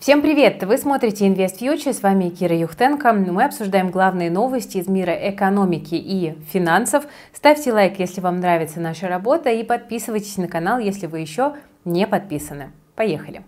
Всем привет! Вы смотрите Invest Future, с вами Кира Юхтенко. Мы обсуждаем главные новости из мира экономики и финансов. Ставьте лайк, если вам нравится наша работа, и подписывайтесь на канал, если вы еще не подписаны. Поехали!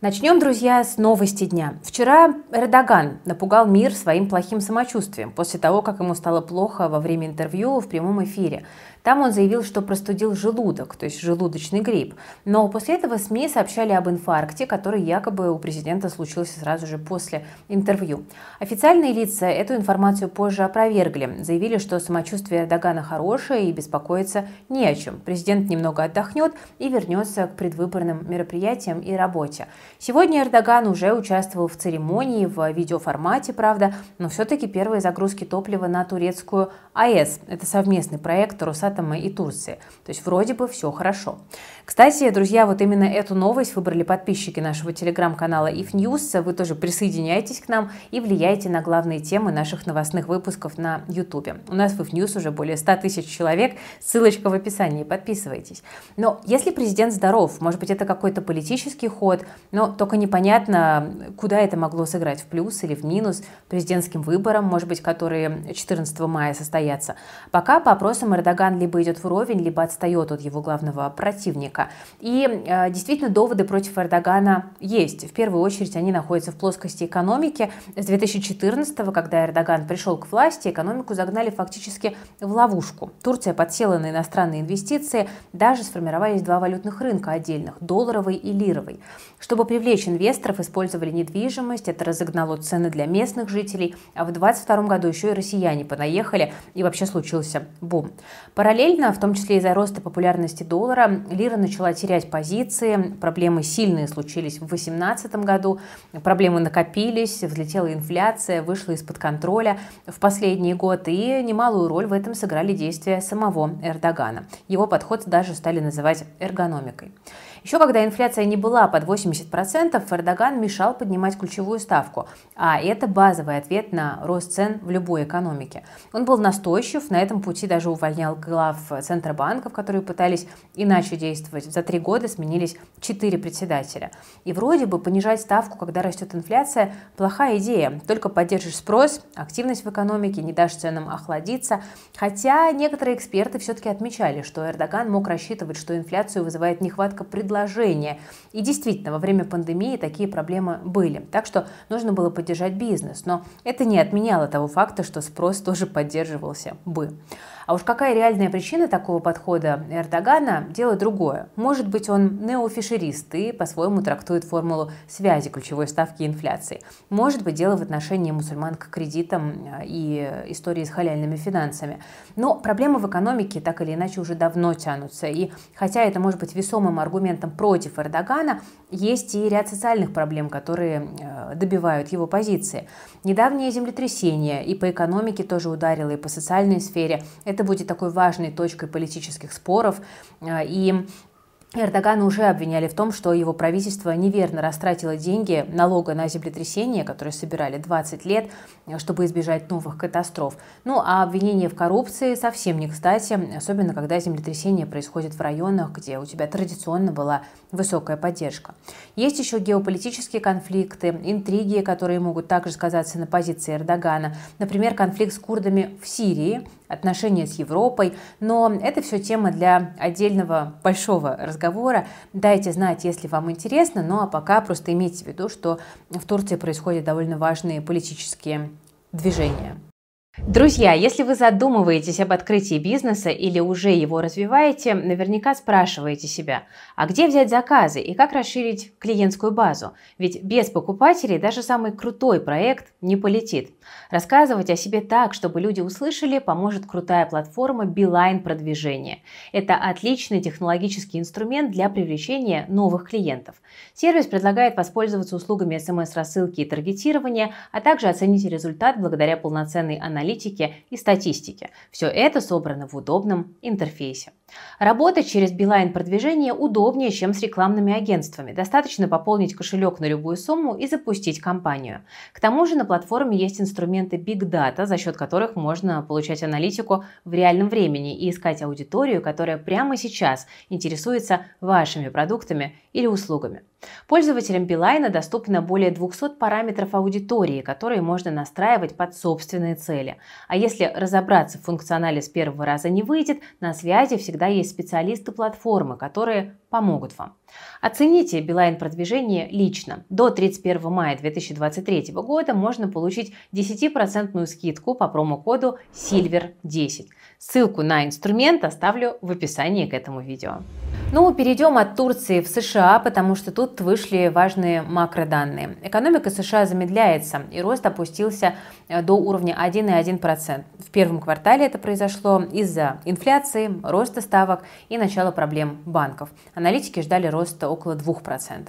Начнем, друзья, с новости дня. Вчера Эрдоган напугал мир своим плохим самочувствием после того, как ему стало плохо во время интервью в прямом эфире. Там он заявил, что простудил желудок, то есть желудочный грипп. Но после этого СМИ сообщали об инфаркте, который якобы у президента случился сразу же после интервью. Официальные лица эту информацию позже опровергли. Заявили, что самочувствие Эрдогана хорошее и беспокоиться не о чем. Президент немного отдохнет и вернется к предвыборным мероприятиям и работе. Сегодня Эрдоган уже участвовал в церемонии в видеоформате, правда, но все-таки первые загрузки топлива на турецкую АЭС. Это совместный проект Росатом Росатома и Турции. То есть вроде бы все хорошо. Кстати, друзья, вот именно эту новость выбрали подписчики нашего телеграм-канала If News. Вы тоже присоединяйтесь к нам и влияйте на главные темы наших новостных выпусков на YouTube. У нас в If News уже более 100 тысяч человек. Ссылочка в описании. Подписывайтесь. Но если президент здоров, может быть, это какой-то политический ход, но только непонятно, куда это могло сыграть, в плюс или в минус президентским выборам, может быть, которые 14 мая состоятся. Пока по опросам Эрдоган либо идет вровень, либо отстает от его главного противника. И э, действительно доводы против Эрдогана есть. В первую очередь они находятся в плоскости экономики. С 2014 когда Эрдоган пришел к власти, экономику загнали фактически в ловушку. Турция подсела на иностранные инвестиции, даже сформировались два валютных рынка отдельных – долларовый и лировый. Чтобы привлечь инвесторов, использовали недвижимость, это разогнало цены для местных жителей, а в 2022 году еще и россияне понаехали, и вообще случился бум. Параллельно, в том числе из-за роста популярности доллара, лира начала терять позиции, проблемы сильные случились в 2018 году, проблемы накопились, взлетела инфляция, вышла из-под контроля в последний год, и немалую роль в этом сыграли действия самого Эрдогана. Его подход даже стали называть эргономикой. Еще когда инфляция не была под 80%, Эрдоган мешал поднимать ключевую ставку, а это базовый ответ на рост цен в любой экономике. Он был настойчив, на этом пути даже увольнял глав Центробанков, которые пытались иначе действовать. За три года сменились четыре председателя. И вроде бы понижать ставку, когда растет инфляция, плохая идея. Только поддержишь спрос, активность в экономике, не дашь ценам охладиться. Хотя некоторые эксперты все-таки отмечали, что Эрдоган мог рассчитывать, что инфляцию вызывает нехватка предложения предложения. И действительно, во время пандемии такие проблемы были. Так что нужно было поддержать бизнес. Но это не отменяло того факта, что спрос тоже поддерживался бы. А уж какая реальная причина такого подхода Эрдогана, дело другое. Может быть, он неофишерист и по-своему трактует формулу связи ключевой ставки и инфляции. Может быть, дело в отношении мусульман к кредитам э, и истории с халяльными финансами. Но проблемы в экономике так или иначе уже давно тянутся. И хотя это может быть весомым аргументом против Эрдогана, есть и ряд социальных проблем, которые э, добивают его позиции. Недавнее землетрясение и по экономике тоже ударило, и по социальной сфере. Это это будет такой важной точкой политических споров. Э, и Эрдогана уже обвиняли в том, что его правительство неверно растратило деньги налога на землетрясение, которые собирали 20 лет, чтобы избежать новых катастроф. Ну а обвинение в коррупции совсем не кстати, особенно когда землетрясение происходит в районах, где у тебя традиционно была высокая поддержка. Есть еще геополитические конфликты, интриги, которые могут также сказаться на позиции Эрдогана. Например, конфликт с курдами в Сирии, отношения с Европой. Но это все тема для отдельного большого разговора. Дайте знать, если вам интересно. Ну а пока просто имейте в виду, что в Турции происходят довольно важные политические движения. Друзья, если вы задумываетесь об открытии бизнеса или уже его развиваете, наверняка спрашиваете себя, а где взять заказы и как расширить клиентскую базу? Ведь без покупателей даже самый крутой проект не полетит. Рассказывать о себе так, чтобы люди услышали, поможет крутая платформа Beeline продвижения. Это отличный технологический инструмент для привлечения новых клиентов. Сервис предлагает воспользоваться услугами смс-рассылки и таргетирования, а также оценить результат благодаря полноценной анализе аналитики и статистики. Все это собрано в удобном интерфейсе. Работать через Билайн продвижение удобнее, чем с рекламными агентствами. Достаточно пополнить кошелек на любую сумму и запустить кампанию. К тому же на платформе есть инструменты Big Data, за счет которых можно получать аналитику в реальном времени и искать аудиторию, которая прямо сейчас интересуется вашими продуктами или услугами. Пользователям Билайна доступно более 200 параметров аудитории, которые можно настраивать под собственные цели. А если разобраться в функционале с первого раза не выйдет, на связи всегда есть специалисты платформы, которые помогут вам. Оцените Билайн продвижение лично. До 31 мая 2023 года можно получить 10% скидку по промокоду SILVER10. Ссылку на инструмент оставлю в описании к этому видео. Ну, перейдем от Турции в США, потому что тут вышли важные макроданные. Экономика США замедляется, и рост опустился э, до уровня 1,1%. В первом квартале это произошло из-за инфляции, роста ставок и начала проблем банков. Аналитики ждали роста около 2%.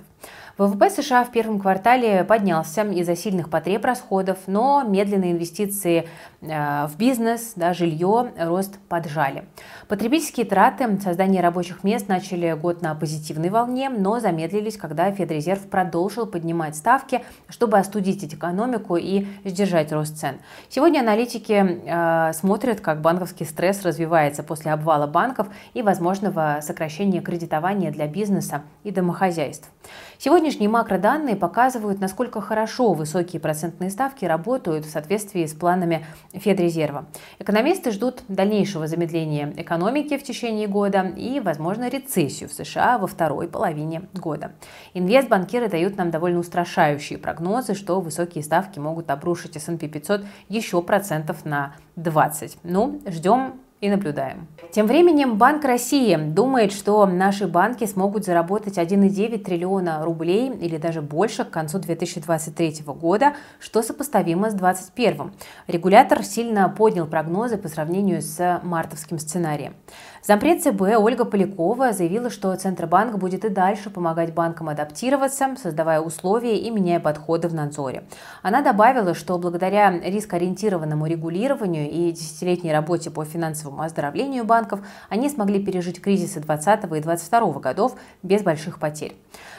ВВП США в первом квартале поднялся из-за сильных потреб расходов, но медленные инвестиции э, в бизнес, да, жилье, рост поджали. Потребительские траты, создание рабочих мест начали год на позитивной волне, но замедлились, когда Федрезерв продолжил поднимать ставки, чтобы остудить экономику и сдержать рост цен. Сегодня аналитики э, смотрят, как банковский стресс развивается после обвала банков и возможного сокращения кредитования для бизнеса и домохозяйств. Сегодняшние макроданные показывают, насколько хорошо высокие процентные ставки работают в соответствии с планами Федрезерва. Экономисты ждут дальнейшего замедления экономики в течение года и, возможно, рецессию в США во второй половине года. Инвестбанкиры дают нам довольно устрашающие прогнозы, что высокие ставки могут обрушить S&P 500 еще процентов на 20. Ну, ждем и наблюдаем. Тем временем Банк России думает, что наши банки смогут заработать 1,9 триллиона рублей или даже больше к концу 2023 года, что сопоставимо с 2021. Регулятор сильно поднял прогнозы по сравнению с мартовским сценарием. Зампред ЦБ Ольга Полякова заявила, что Центробанк будет и дальше помогать банкам адаптироваться, создавая условия и меняя подходы в надзоре. Она добавила, что благодаря рискоориентированному регулированию и десятилетней работе по финансовому оздоровлению банков они смогли пережить кризисы 2020 и 2022 годов без больших потерь.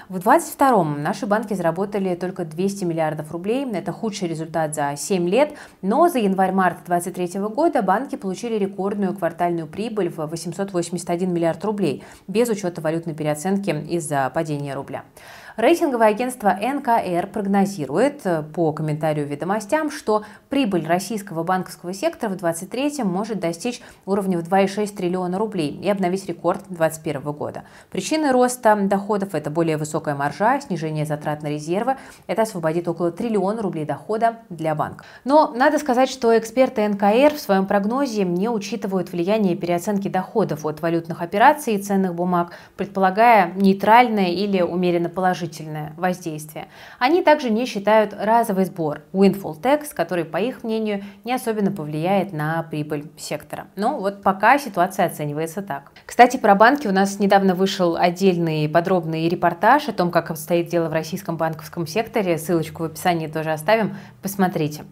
В 2022 наши банки заработали только 200 миллиардов рублей. Это худший результат за 7 лет. Но за январь-март 2023 года банки получили рекордную квартальную прибыль в 881 миллиард рублей, без учета валютной переоценки из-за падения рубля. Рейтинговое агентство НКР прогнозирует э, по комментарию ведомостям, что прибыль российского банковского сектора в 2023 может достичь уровня в 2,6 триллиона рублей и обновить рекорд 2021 года. Причины роста доходов – это более высокая маржа, снижение затрат на резервы. Это освободит около триллиона рублей дохода для банка. Но надо сказать, что эксперты НКР в своем прогнозе не учитывают влияние переоценки доходов от валютных операций и ценных бумаг, предполагая нейтральное или умеренно положительное положительное воздействие. Они также не считают разовый сбор windfall tax, который, по их мнению, не особенно повлияет на прибыль сектора. Но вот пока ситуация оценивается так. Кстати, про банки у нас недавно вышел отдельный подробный репортаж о том, как обстоит дело в российском банковском секторе. Ссылочку в описании тоже оставим. Посмотрите.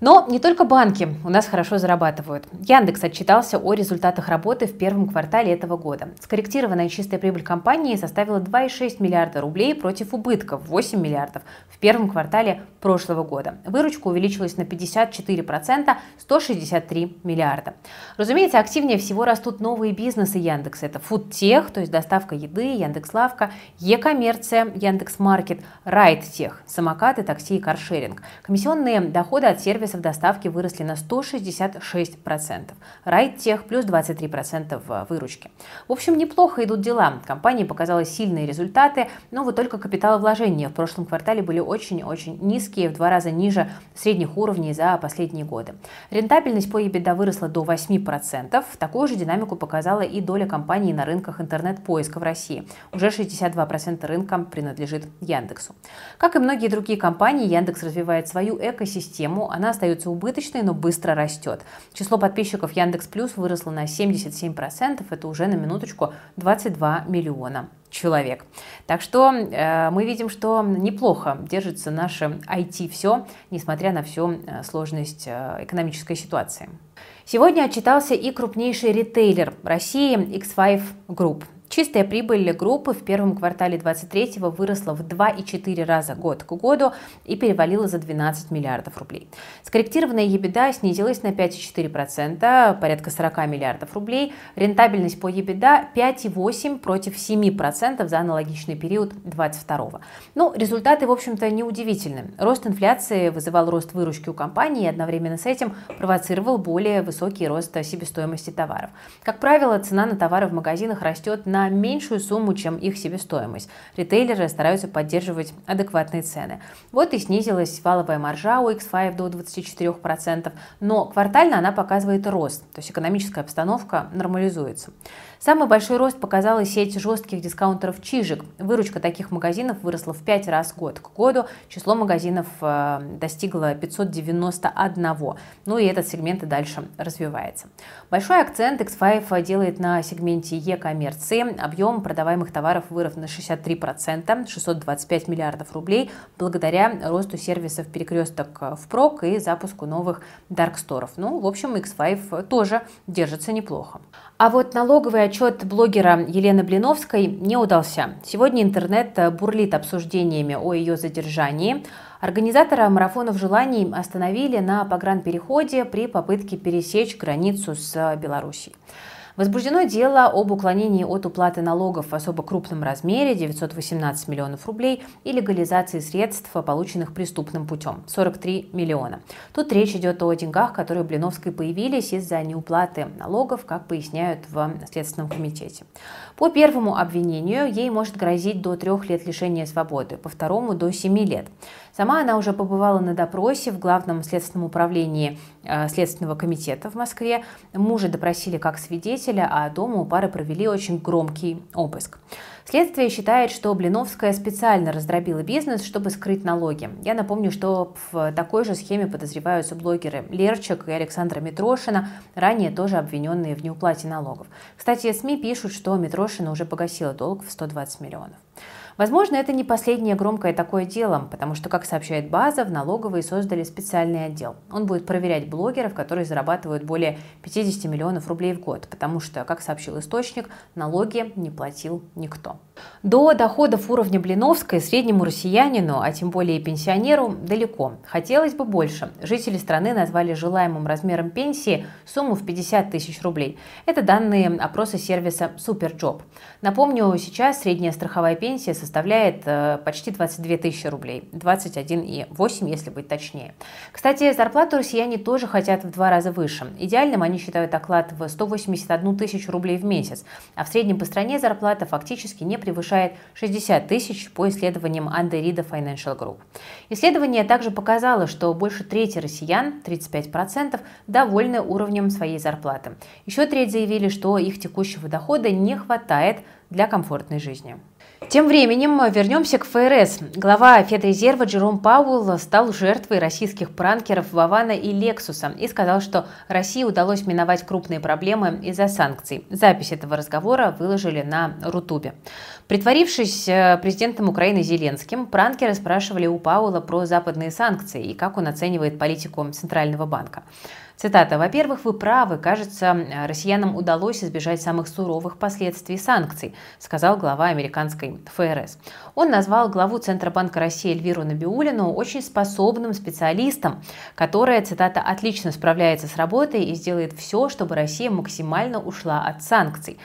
Но не только банки у нас хорошо зарабатывают. Яндекс отчитался о результатах работы в первом квартале этого года. Скорректированная чистая прибыль компании составила 2,6 миллиарда рублей против убытков 8 миллиардов в первом квартале прошлого года. Выручка увеличилась на 54%, 163 миллиарда. Разумеется, активнее всего растут новые бизнесы Яндекса. Это фудтех, то есть доставка еды, Яндекс.Лавка, Е-коммерция, Яндекс.Маркет, Райдтех, самокаты, такси и каршеринг. Комиссионные доходы от сервиса сервисов доставки выросли на 166%. Райттех плюс 23% в выручке. В общем, неплохо идут дела. Компания показала сильные результаты, но вот только капиталовложения в прошлом квартале были очень-очень низкие, в два раза ниже средних уровней за последние годы. Рентабельность по EBITDA выросла до 8%. Такую же динамику показала и доля компаний на рынках интернет-поиска в России. Уже 62% рынка принадлежит Яндексу. Как и многие другие компании, Яндекс развивает свою экосистему. Она остается убыточной, но быстро растет. Число подписчиков Яндекс Плюс выросло на 77%, это уже на минуточку 22 миллиона человек. Так что э, мы видим, что неплохо держится наше IT все, несмотря на всю э, сложность э, экономической ситуации. Сегодня отчитался и крупнейший ритейлер России X5 Group. Чистая прибыль группы в первом квартале 2023 выросла в 2,4 раза год к году и перевалила за 12 миллиардов рублей. Скорректированная EBITDA снизилась на 5,4%, порядка 40 миллиардов рублей. Рентабельность по EBITDA 5,8 против 7% за аналогичный период 2022. Ну, результаты, в общем-то, неудивительны. Рост инфляции вызывал рост выручки у компании и одновременно с этим провоцировал более высокий рост себестоимости товаров. Как правило, цена на товары в магазинах растет на на меньшую сумму, чем их себестоимость. Ритейлеры стараются поддерживать адекватные цены. Вот и снизилась валовая маржа у X5 до 24%, но квартально она показывает рост, то есть экономическая обстановка нормализуется. Самый большой рост показала сеть жестких дискаунтеров «Чижик». Выручка таких магазинов выросла в 5 раз год к году. Число магазинов э, достигло 591. Ну и этот сегмент и дальше развивается. Большой акцент X5 делает на сегменте e-коммерции. Объем продаваемых товаров вырос на 63%, 625 миллиардов рублей, благодаря росту сервисов перекресток в прок и запуску новых дарксторов. Ну, в общем, X5 тоже держится неплохо. А вот налоговый отчет блогера Елены Блиновской не удался. Сегодня интернет бурлит обсуждениями о ее задержании. Организатора марафонов желаний остановили на погранпереходе при попытке пересечь границу с Белоруссией. Возбуждено дело об уклонении от уплаты налогов в особо крупном размере 918 миллионов рублей и легализации средств, полученных преступным путем 43 миллиона. Тут речь идет о деньгах, которые у Блиновской появились из-за неуплаты налогов, как поясняют в Следственном комитете. По первому обвинению ей может грозить до трех лет лишения свободы, по второму до семи лет. Сама она уже побывала на допросе в Главном следственном управлении э, Следственного комитета в Москве. Мужа допросили как свидетеля, а дома у пары провели очень громкий обыск. Следствие считает, что Блиновская специально раздробила бизнес, чтобы скрыть налоги. Я напомню, что в такой же схеме подозреваются блогеры Лерчик и Александра Митрошина, ранее тоже обвиненные в неуплате налогов. Кстати, СМИ пишут, что Митрошина уже погасила долг в 120 миллионов. Возможно, это не последнее громкое такое дело, потому что, как сообщает база, в налоговой создали специальный отдел. Он будет проверять блогеров, которые зарабатывают более 50 миллионов рублей в год, потому что, как сообщил источник, налоги не платил никто. До доходов уровня Блиновской среднему россиянину, а тем более пенсионеру, далеко. Хотелось бы больше. Жители страны назвали желаемым размером пенсии сумму в 50 тысяч рублей. Это данные опроса сервиса Superjob. Напомню, сейчас средняя страховая пенсия составляет э, почти 22 тысячи рублей, 21,8, если быть точнее. Кстати, зарплату россияне тоже хотят в два раза выше. Идеальным они считают оклад в 181 тысячу рублей в месяц, а в среднем по стране зарплата фактически не превышает 60 тысяч по исследованиям Андерида Financial Group. Исследование также показало, что больше трети россиян, 35%, довольны уровнем своей зарплаты. Еще треть заявили, что их текущего дохода не хватает для комфортной жизни. Тем временем вернемся к ФРС. Глава Федрезерва Джером Пауэлл стал жертвой российских пранкеров Вавана и Лексуса и сказал, что России удалось миновать крупные проблемы из-за санкций. Запись этого разговора выложили на Рутубе. Притворившись э, президентом Украины Зеленским, пранкеры спрашивали у Пауэлла про западные санкции и как он оценивает политику Центрального банка. Цитата. «Во-первых, вы правы. Кажется, россиянам удалось избежать самых суровых последствий санкций», сказал глава американской ФРС. Он назвал главу Центробанка России Эльвиру Набиулину очень способным специалистом, которая, цитата, «отлично справляется с работой и сделает все, чтобы Россия максимально ушла от санкций».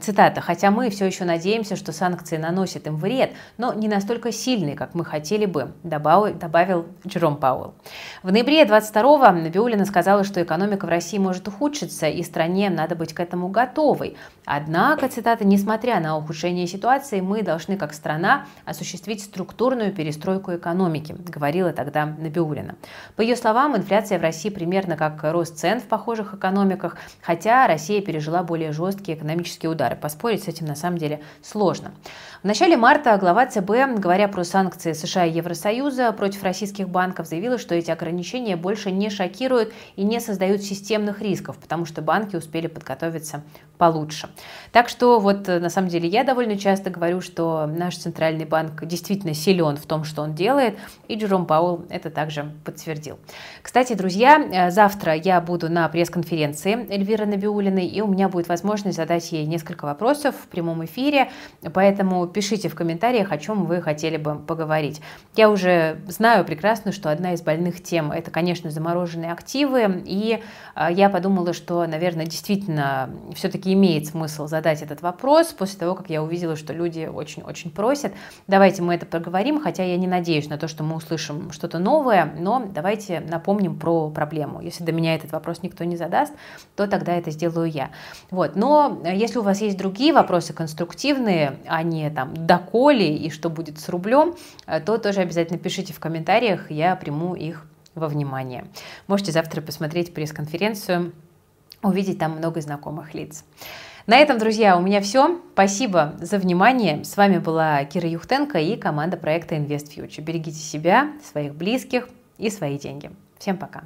Цитата. «Хотя мы все еще надеемся, что санкции наносят им вред, но не настолько сильный, как мы хотели бы», добавил, добавил Джером Пауэлл. В ноябре 22-го Набиулина сказала, что экономика в России может ухудшиться, и стране надо быть к этому готовой. Однако, цитата, «несмотря на ухудшение ситуации, мы должны как страна осуществить структурную перестройку экономики, говорила тогда Набиулина. По ее словам, инфляция в России примерно как рост цен в похожих экономиках, хотя Россия пережила более жесткие экономические удары. Поспорить с этим на самом деле сложно. В начале марта глава ЦБ, говоря про санкции США и Евросоюза против российских банков, заявила, что эти ограничения больше не шокируют и не создают системных рисков, потому что банки успели подготовиться получше. Так что вот на самом деле я довольно часто говорю, что наш центральный банк действительно силен в том, что он делает, и Джером Пауэлл это также подтвердил. Кстати, друзья, завтра я буду на пресс-конференции Эльвиры Набиулиной, и у меня будет возможность задать ей несколько вопросов в прямом эфире, поэтому пишите в комментариях, о чем вы хотели бы поговорить. Я уже знаю прекрасно, что одна из больных тем – это, конечно, замороженные активы, и а, я подумала, что, наверное, действительно все-таки имеет смысл задать этот вопрос после того, как я увидела, что люди очень-очень просят. Давайте мы это проговорим, хотя я не надеюсь на то, что мы услышим что-то новое, но давайте напомним про проблему. Если до меня этот вопрос никто не задаст, то тогда это сделаю я. Вот. Но если у вас есть другие вопросы конструктивные, а не там доколе и что будет с рублем, то тоже обязательно пишите в комментариях, я приму их во внимание. Можете завтра посмотреть пресс-конференцию, увидеть там много знакомых лиц. На этом, друзья, у меня все. Спасибо за внимание. С вами была Кира Юхтенко и команда проекта Invest Future. Берегите себя, своих близких и свои деньги. Всем пока.